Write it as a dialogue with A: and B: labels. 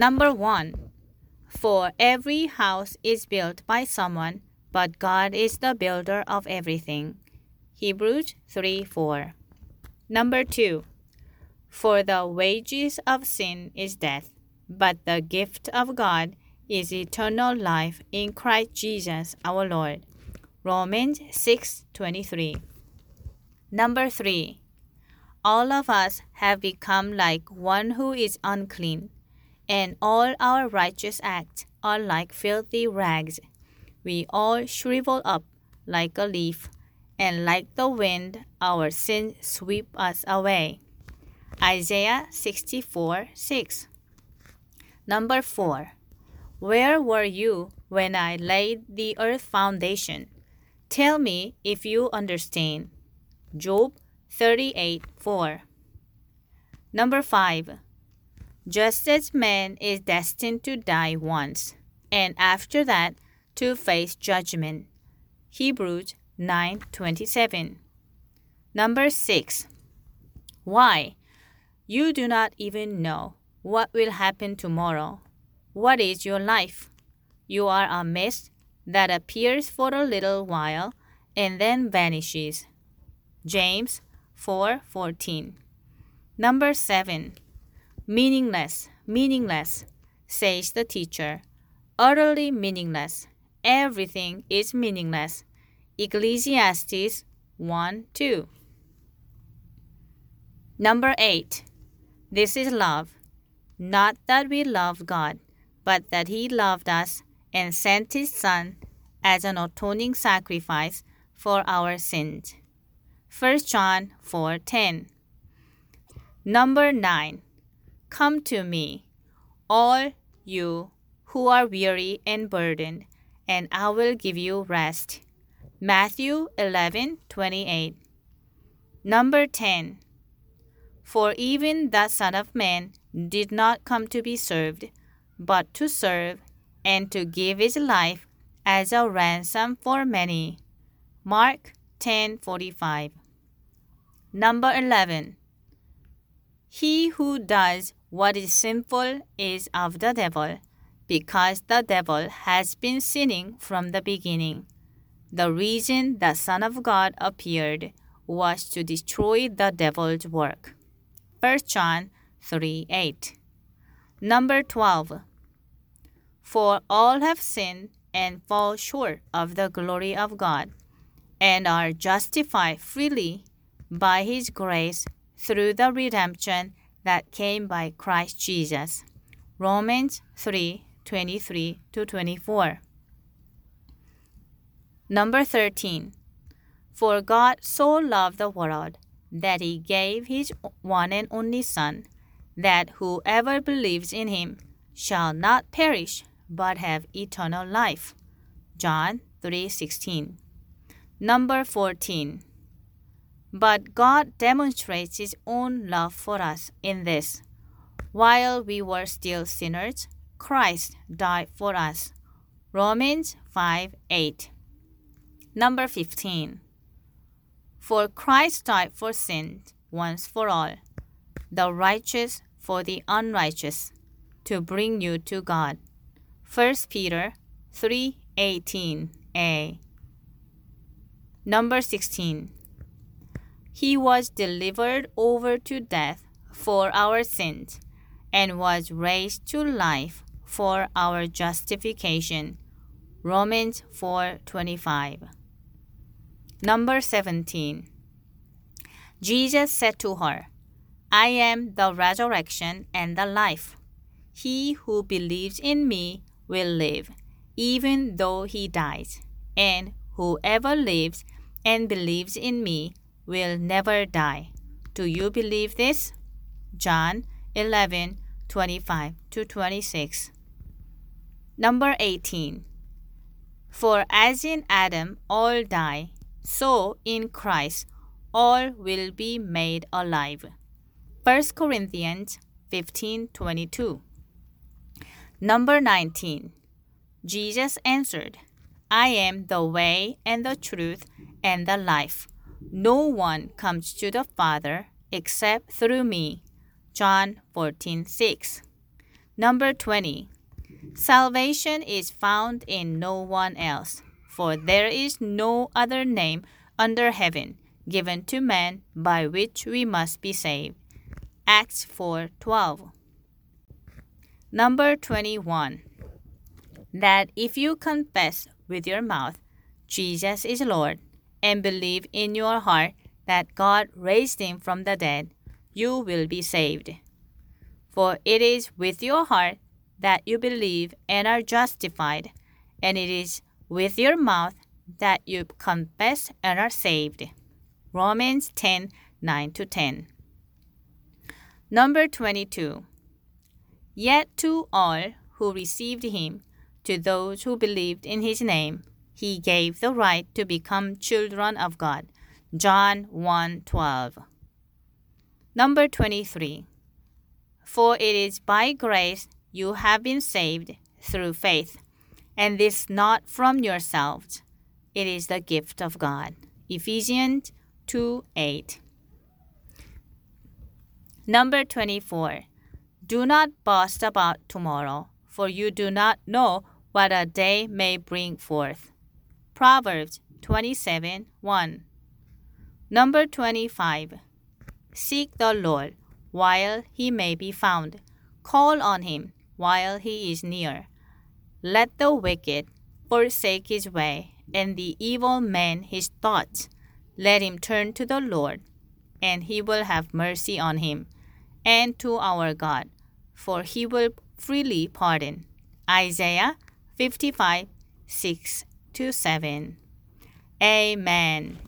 A: Number 1. For every house is built by someone, but God is the builder of everything. Hebrews 3 4. Number 2. For the wages of sin is death, but the gift of God is eternal life in Christ Jesus our Lord. Romans 6:23. Number 3. All of us have become like one who is unclean, and all our righteous acts are like filthy rags. We all shrivel up like a leaf, and like the wind, our sins sweep us away. Isaiah 64 6. Number 4. Where were you when I laid the earth foundation? Tell me if you understand. Job 38 4. Number 5. Just as man is destined to die once, and after that to face judgment. Hebrews 9:27. Number 6. Why? You do not even know what will happen tomorrow. What is your life? You are a mist that appears for a little while and then vanishes. James 4:14. Number 7. Meaningless, meaningless, says the teacher. Utterly meaningless. Everything is meaningless. Ecclesiastes 1 2. Number 8. This is love. Not that we love God, but that He loved us and sent His Son as an atoning sacrifice for our sins. 1 John 4:10. Number 9. Come to me, all you who are weary and burdened, and I will give you rest. Matthew 11:28. Number 10. For even the Son of Man did not come to be served, but to serve and to give his life as a ransom for many. Mark 10:45. Number 11. He who does what is sinful is of the devil, because the devil has been sinning from the beginning. The reason the Son of God appeared was to destroy the devil's work. 1 John 3 8. Number 12. For all have sinned and fall short of the glory of God, and are justified freely by His grace through the redemption that came by Christ Jesus. Romans 3 23 to 24. Number 13. For God so loved the world that he gave his one and only Son, that whoever believes in him shall not perish but have eternal life. John 3:16. Number 14. But God demonstrates his own love for us in this while we were still sinners, Christ died for us. Romans 5 8. Number 15. For Christ died for sin once for all, the righteous for the unrighteous, to bring you to God. 1 Peter 3:18a. Number 16. He was delivered over to death for our sins and was raised to life for our justification. Romans 4:25. Number 17. Jesus said to her, I am the resurrection and the life. He who believes in me will live, even though he dies, and whoever lives and believes in me will never die. Do you believe this? John 11 25 to 26. Number 18. For as in Adam all die, so in Christ all will be made alive. 1 Corinthians 15 22. Number 19. Jesus answered, I am the way and the truth and the life. No one comes to the Father except through me. John 14 6. Number 20. Salvation is found in no one else, for there is no other name under heaven given to man by which we must be saved. Acts 4:12. Number 21. That if you confess with your mouth Jesus is Lord and believe in your heart that God raised him from the dead, you will be saved. For it is with your heart that you believe and are justified, and it is with your mouth that you confess and are saved. Romans 10 9 to 10. Number 22. Yet to all who received him, to those who believed in his name, he gave the right to become children of God. John 1 12. Number 23. For it is by grace you have been saved through faith, and this not from yourselves. It is the gift of God. Ephesians 2 8. Number 24. Do not boast about tomorrow, for you do not know what a day may bring forth. Proverbs 27 1. Number 25. Seek the Lord while he may be found. Call on him while he is near. Let the wicked forsake his way, and the evil man his thoughts. Let him turn to the Lord, and he will have mercy on him, and to our God, for he will freely pardon. Isaiah 55 6 to 7. Amen.